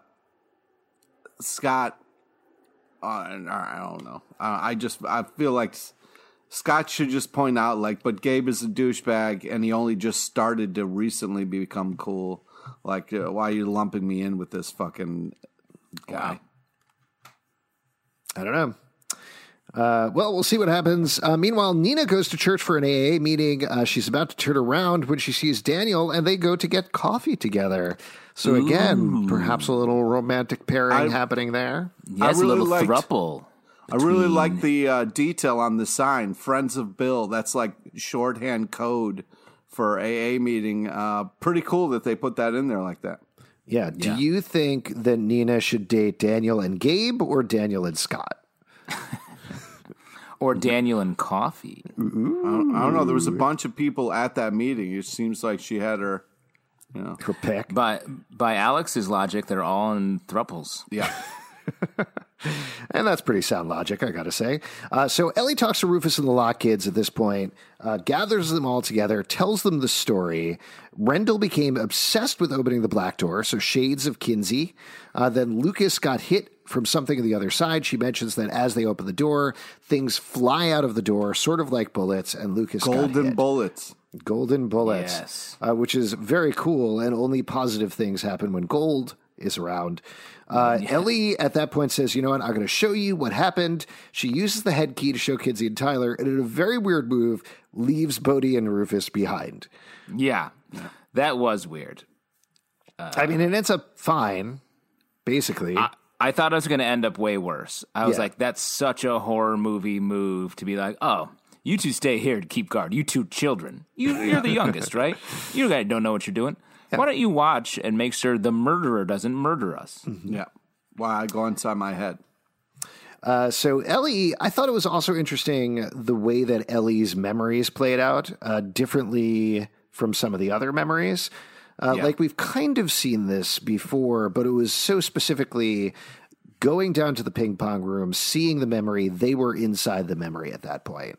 Scott. Uh, I don't know. Uh, I just I feel like Scott should just point out like, but Gabe is a douchebag, and he only just started to recently become cool. Like, uh, why are you lumping me in with this fucking guy? I don't know. Uh, well, we'll see what happens. Uh, meanwhile, Nina goes to church for an AA meeting. Uh, she's about to turn around when she sees Daniel, and they go to get coffee together. So again, perhaps a little romantic pairing I- happening there. Yes, really a little liked- thruple. I really like the uh, detail on the sign, "Friends of Bill." That's like shorthand code for AA meeting. Uh, pretty cool that they put that in there like that. Yeah. Do Yeah. you think that Nina should date Daniel and Gabe or Daniel and Scott? Or Daniel and Coffee. I don't, I don't know. There was a bunch of people at that meeting. It seems like she had her. Her pick. By by Alex's logic, they're all in thruples. Yeah. And that's pretty sound logic, I got to say. Uh, so Ellie talks to Rufus and the Locke kids at this point, uh, gathers them all together, tells them the story. Rendell became obsessed with opening the black door, so shades of Kinsey. Uh, then Lucas got hit from something on the other side. She mentions that as they open the door, things fly out of the door, sort of like bullets, and Lucas Golden bullets. Golden bullets, Yes. uh, which is very cool, and only positive things happen when gold is around. Uh, Ellie at that point says, "You know what? I'm going to show you what happened." She uses the head key to show Kinsey and Tyler, and in a very weird move, leaves Bode and Rufus behind. Yeah, that was weird. I mean, it ends up fine, basically. I, I thought I was going to end up way worse. I was Yeah. like, that's such a horror movie move to be like, oh, you two stay here to keep guard. You two children. You, you're the youngest, right? You guys don't know what you're doing. Why don't you watch and make sure the murderer doesn't murder us? Yeah. Why I go inside my head. Uh, so Ellie, I thought it was also interesting the way that Ellie's memories played out uh, differently from some of the other memories. Uh, Yeah. Like we've kind of seen this before, but it was so specifically going down to the ping pong room, seeing the memory. They were inside the memory at that point.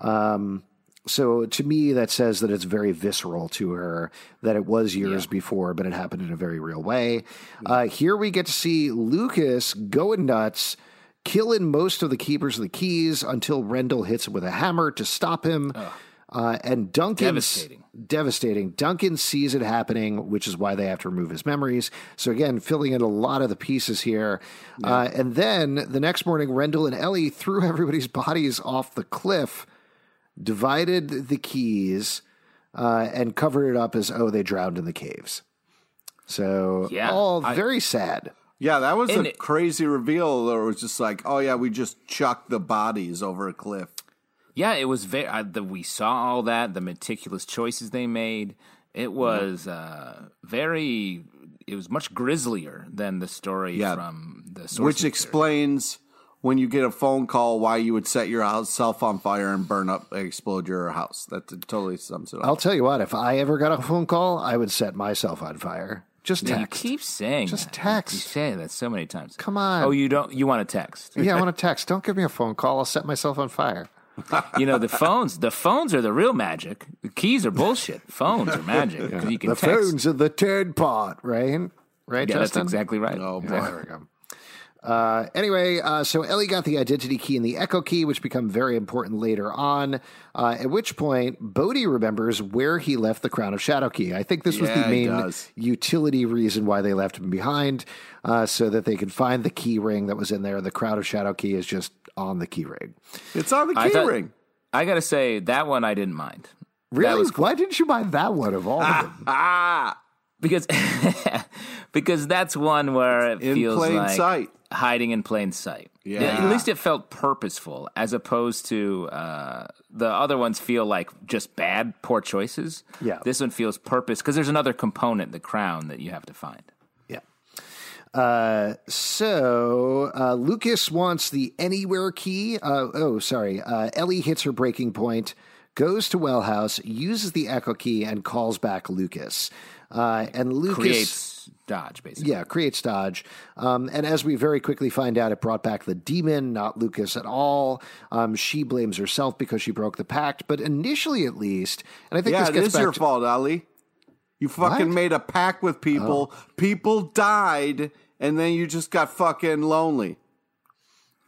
Um, so to me, that says that it's very visceral to her, that it was years before, but it happened in a very real way. Uh, here we get to see Lucas going nuts, killing most of the keepers of the keys until Rendell hits him with a hammer to stop him. Uh, and Duncan Devastating. devastating. Duncan sees it happening, which is why they have to remove his memories. So again, filling in a lot of the pieces here. Uh, and then the next morning, Rendell and Ellie threw everybody's bodies off the cliff, divided the keys, uh, and covered it up as oh they drowned in the caves. So Yeah, all I- very sad. Yeah, that was And a it- crazy reveal. That was just like, oh yeah, we just chucked the bodies over a cliff. Yeah, it was very. I, the, we saw all that, the meticulous choices they made. It was uh, very. It was much grislier than the story Yeah. from the source Which material. explains when you get a phone call why you would set your house self on fire and burn up, explode your house. That totally sums it up. I'll tell you what, if I ever got a phone call, I would set myself on fire. Just Yeah, you text. keep saying Just that. text. You say that so many times. Come on. Oh, you don't. You want to text? yeah, I want to text. Don't give me a phone call. I'll set myself on fire. You know the phones. The phones are the real magic. The keys are bullshit. Phones are magic 'cause you can the text. phones are the turd part, right? Right, Yeah, that's exactly right. Oh, boy. there we go. Uh, anyway, uh, so Ellie got the identity key and the echo key, which become very important later on. Uh, at which point, Bode remembers where he left the Crown of Shadow key. I think this was Yeah, the main utility reason why they left him behind, uh, so that they could find the key ring that was in there. The Crown of Shadow key is just on the key ring. It's on the I key thought- ring. I gotta say that one I didn't mind. Really? was Why didn't you buy that one of all of them? Ah, because because that's one where it In feels plain like sight. hiding in plain sight. Yeah. At least it felt purposeful, as opposed to uh, the other ones feel like just bad, poor choices. Yeah. this one feels purpose because there's another component, the crown, that you have to find. Uh, so uh, Lucas wants the anywhere key. Uh, oh, sorry. Uh, Ellie hits her breaking point, goes to Wellhouse, uses the echo key, and calls back Lucas. Uh, and Lucas Creates dodge, basically. yeah, creates dodge. Um, and as we very quickly find out, it brought back the demon, not Lucas at all. Um, she blames herself because she broke the pact, but initially, at least, and I think yeah, this gets is back your to, fault, Ellie. You fucking What? made a pact with people. Oh. People died, and then you just got fucking lonely.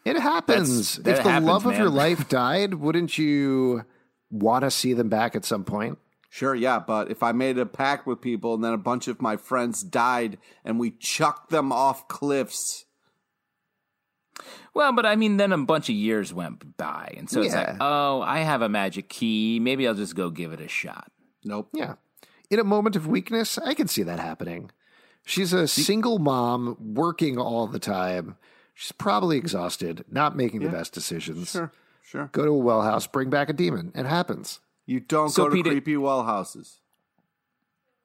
It happens. That if the happens, love of your life died, wouldn't you want to see them back at some point? Sure, yeah, but if I made a pact with people and then a bunch of my friends died and we chucked them off cliffs, Well, but I mean, then a bunch of years went by, and so it's like, oh, I have a magic key. Maybe I'll just go give it a shot. nope. Yeah. In a moment of weakness, I can see that happening. She's a single mom working all the time. She's probably exhausted, not making the best decisions. Sure, sure. Go to a well house, bring back a demon. It happens. You don't So, go to Peter- creepy well houses.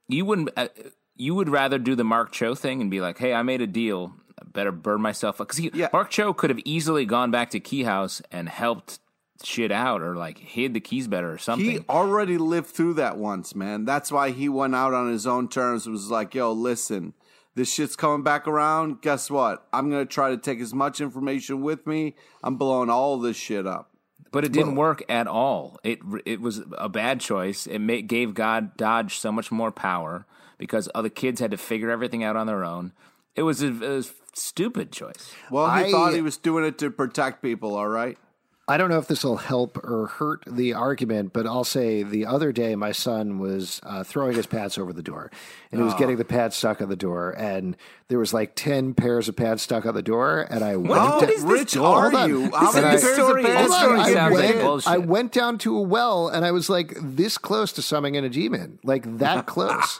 You wouldn't. Uh, you would rather do the Mark Cho thing and be like, "Hey, I made a deal. I better burn myself up." Because Yeah. Mark Cho could have easily gone back to Key House and helped shit out, or like hid the keys better, or something. He already lived through that once, man. That's why he went out on his own terms. Was like, yo, listen, this shit's coming back around. Guess what? I'm gonna try to take as much information with me. I'm blowing all this shit up. But it didn't work at all. It it was a bad choice. It ma- gave God Dodge so much more power because other kids had to figure everything out on their own. It was a, a stupid choice. Well, he I- thought he was doing it to protect people. All right. I don't know if this will help or hurt the argument, but I'll say the other day my son was uh, throwing his pads over the door, and he was getting the pants stuck on the door, and there was like ten pairs of pads stuck on the door, and I went. Down- is this rich are you? This many pairs story- of this pants Hold on, story I sounds went, getting? bullshit. I went down to a well and I was like this close to summoning a demon, like that close.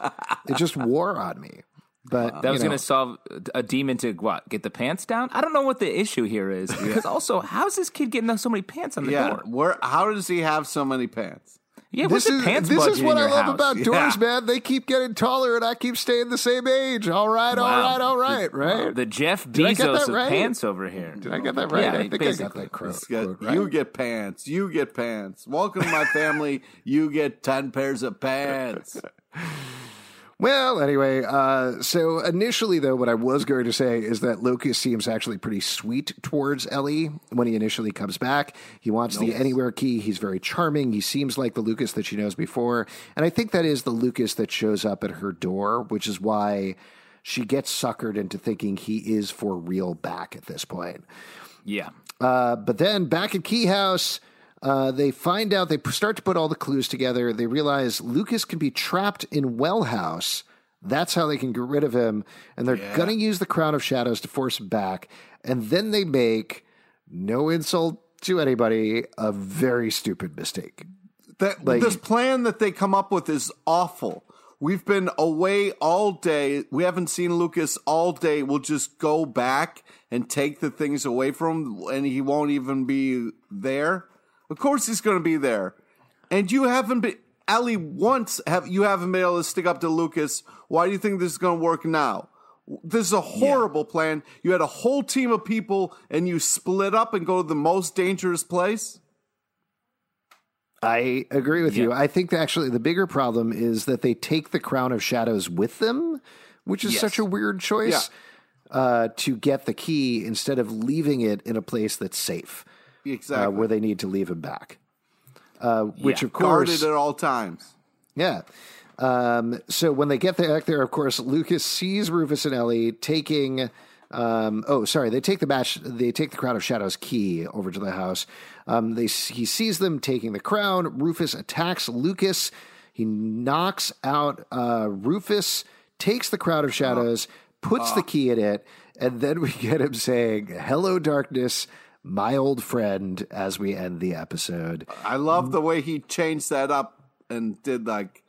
it just wore on me. But That was going to solve a demon to what? Get the pants down? I don't know what the issue here is. Because also, how's this kid getting so many pants on the Yeah. door? Where? How does he have so many pants? Yeah, This the is pants this is what I love house? about doors, Yeah. man. They keep getting taller, and I keep staying the same age. All right, all Wow. right, all right, right. The Jeff Bezos that of right? pants over here. Did I get that right? Yeah, I think I got that quote. Quote right. You get pants. You get pants. Welcome to my family. you get ten pairs of pants. Well, anyway, uh, so initially, though, what I was going to say is that Lucas seems actually pretty sweet towards Ellie when he initially comes back. He wants the Anywhere key. He's very charming. He seems like the Lucas that she knows before. And I think that is the Lucas that shows up at her door, which is why she gets suckered into thinking he is for real back at this point. Yeah. Uh, but then back at Key House, uh, they find out, they start to put all the clues together. They realize Lucas can be trapped in Well House. That's how they can get rid of him. And they're going to use the Crown of Shadows to force him back. And then they make, no insult to anybody, a very stupid mistake. That Like- this plan that they come up with is awful. We've been away all day. We haven't seen Lucas all day. We'll just go back and take the things away from him, and he won't even be there. Of course, he's going to be there. And you haven't been Ellie once. Have you haven't been able to stick up to Lucas? Why do you think this is going to work now? This is a horrible plan. You had a whole team of people, and you split up and go to the most dangerous place. I agree with you. I think actually the bigger problem is that they take the Crown of Shadows with them, which is Yes. such a weird choice uh, to get the key instead of leaving it in a place that's safe. Exactly. uh, where they need to leave him back. Uh, which, Yeah. of course, guarded at all times. yeah. Um, so when they get back there, of course, Lucas sees Rufus and Ellie taking. Um, oh, sorry. They take the match. They take the Crown of Shadows key over to the house. Um, they he sees them taking the crown. Rufus attacks Lucas. He knocks out uh, Rufus. Takes the Crown of Shadows. Puts the key in it, and then we get him saying, "Hello, darkness." My old friend, as we end the episode. I love the way he changed that up and did like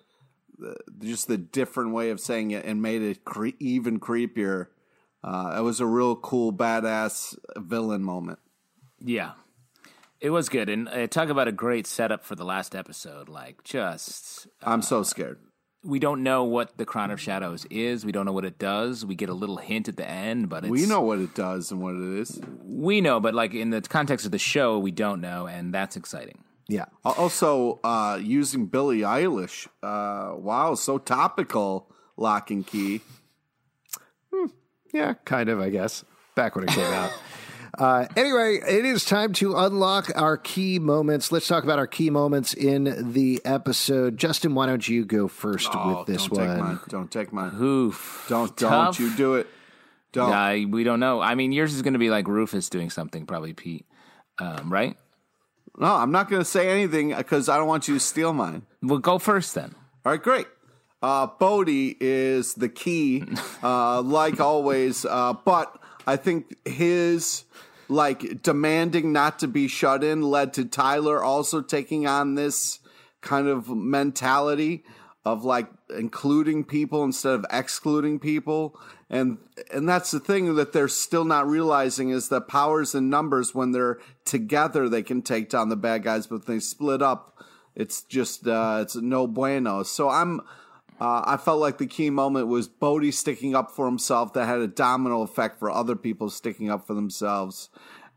the, just the different way of saying it and made it cre- even creepier. Uh, it was a real cool, badass villain moment. Yeah. It was good. And uh, talk about a great setup for the last episode. Like, just, I'm so scared. We don't know what the Crown of Shadows is. We don't know what it does. We get a little hint at the end, but it's, We know what it does and what it is. We know, but like in the context of the show, we don't know. And that's exciting. Yeah. Also, uh, using Billie Eilish. Uh, wow, so topical. Locke and Key. Yeah, kind of, I guess. Back when it came out. Uh, anyway, it is time to unlock our key moments. Let's talk about our key moments in the episode. Justin, why don't you go first Oh, with this don't one? take mine. Don't take mine. Oof. Don't Tough. don't you do it. Don't. I, we don't know. I mean, yours is going to be like Rufus doing something, probably Pete, um, right? No, I'm not going to say anything because I don't want you to steal mine. Well, go first then. All right, great. Uh, Bode is the key, uh, like always. Uh, but I think his like demanding not to be shut in led to Tyler also taking on this kind of mentality of like including people instead of excluding people. And and that's the thing that they're still not realizing is that powers in numbers when they're together they can take down the bad guys, but they split up, it's just uh, it's no bueno. So I'm uh, I felt like the key moment was Bode sticking up for himself that had a domino effect for other people sticking up for themselves.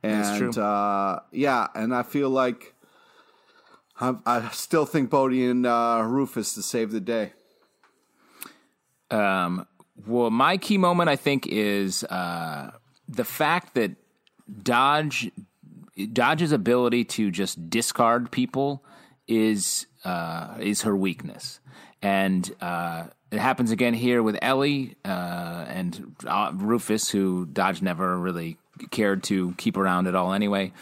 And That's true. Uh, yeah, and I feel like I, I still think Bode and uh, Rufus to save the day. Um, well, my key moment, I think, is uh, the fact that Dodge Dodge's ability to just discard people is uh, is her weakness, and uh, it happens again here with Ellie uh, and uh, Rufus, who Dodge never really cared to keep around at all, anyway,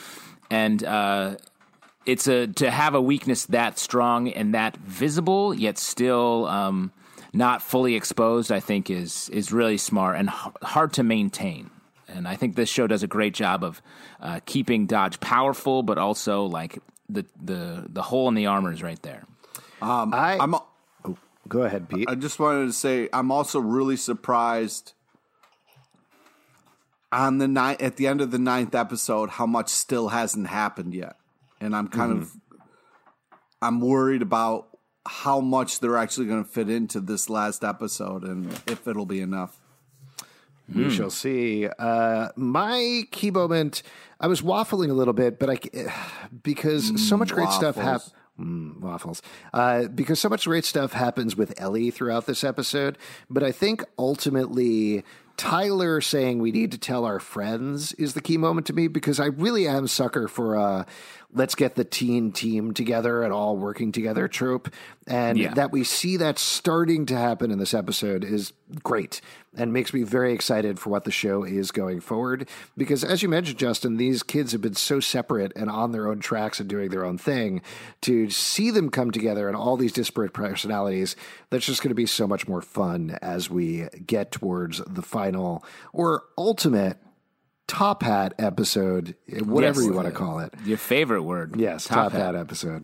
and. Uh, it's a to have a weakness that strong and that visible, yet still um, not fully exposed. I think is is really smart and h- hard to maintain. And I think this show does a great job of uh, keeping Dodge powerful, but also like the the the hole in the armor is right there. I, I'm go ahead, Pete. I just wanted to say I'm also really surprised on the night at the end of the ninth episode how much still hasn't happened yet, and I'm kind mm-hmm. of I'm worried about how much they're actually going to fit into this last episode and if it'll be enough. We hmm. shall see. Uh, my key moment, I was waffling a little bit, but I because so hmm, much great stuff hap- waffles. Mm, waffles. Uh, because so much great stuff happens with Ellie throughout this episode. But I think ultimately, Tyler saying we need to tell our friends is the key moment to me because I really am sucker for a let's get the teen team together and all working together trope. And Yeah. that we see that starting to happen in this episode is great and makes me very excited for what the show is going forward. Because as you mentioned, Justin, these kids have been so separate and on their own tracks and doing their own thing. To see them come together and all these disparate personalities, that's just going to be so much more fun as we get towards the final or ultimate top hat episode, whatever Yes. you want to call it. Your favorite word. Yes, top, hat. episode.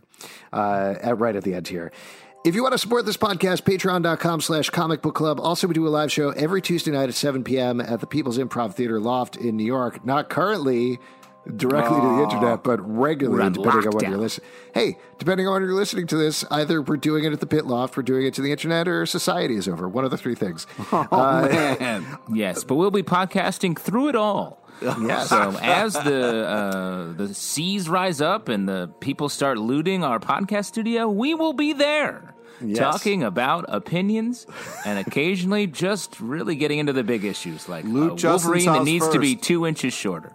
Uh, at, right at the end here. If you want to support this podcast, patreon.com slash comic book club. Also, we do a live show every Tuesday night at 7 p.m. at the People's Improv Theater Loft in New York. Not currently directly to the internet, but regularly, depending on when you're listening. Hey, depending on when you're listening to this, either we're doing it at the Pit Loft, we're doing it to the internet, or society is over. One of the three things. Oh man, Yes, but we'll be podcasting through it all. Yes. So as the uh, the seas rise up and the people start looting our podcast studio, we will be there. Yes. Talking about opinions and occasionally just really getting into the big issues like uh, Wolverine that needs to be two inches shorter.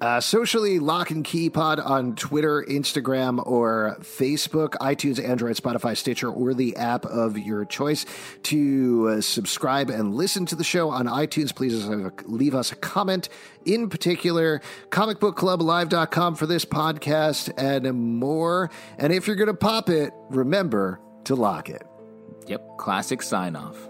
Uh, socially, Locke and Key Pod on Twitter, Instagram, or Facebook, iTunes, Android, Spotify, Stitcher, or the app of your choice. To uh, subscribe and listen to the show on iTunes, please leave us a comment. In particular, comicbookclublive.com for this podcast and more. And if you're going to pop it, remember to lock it. Yep, classic sign off.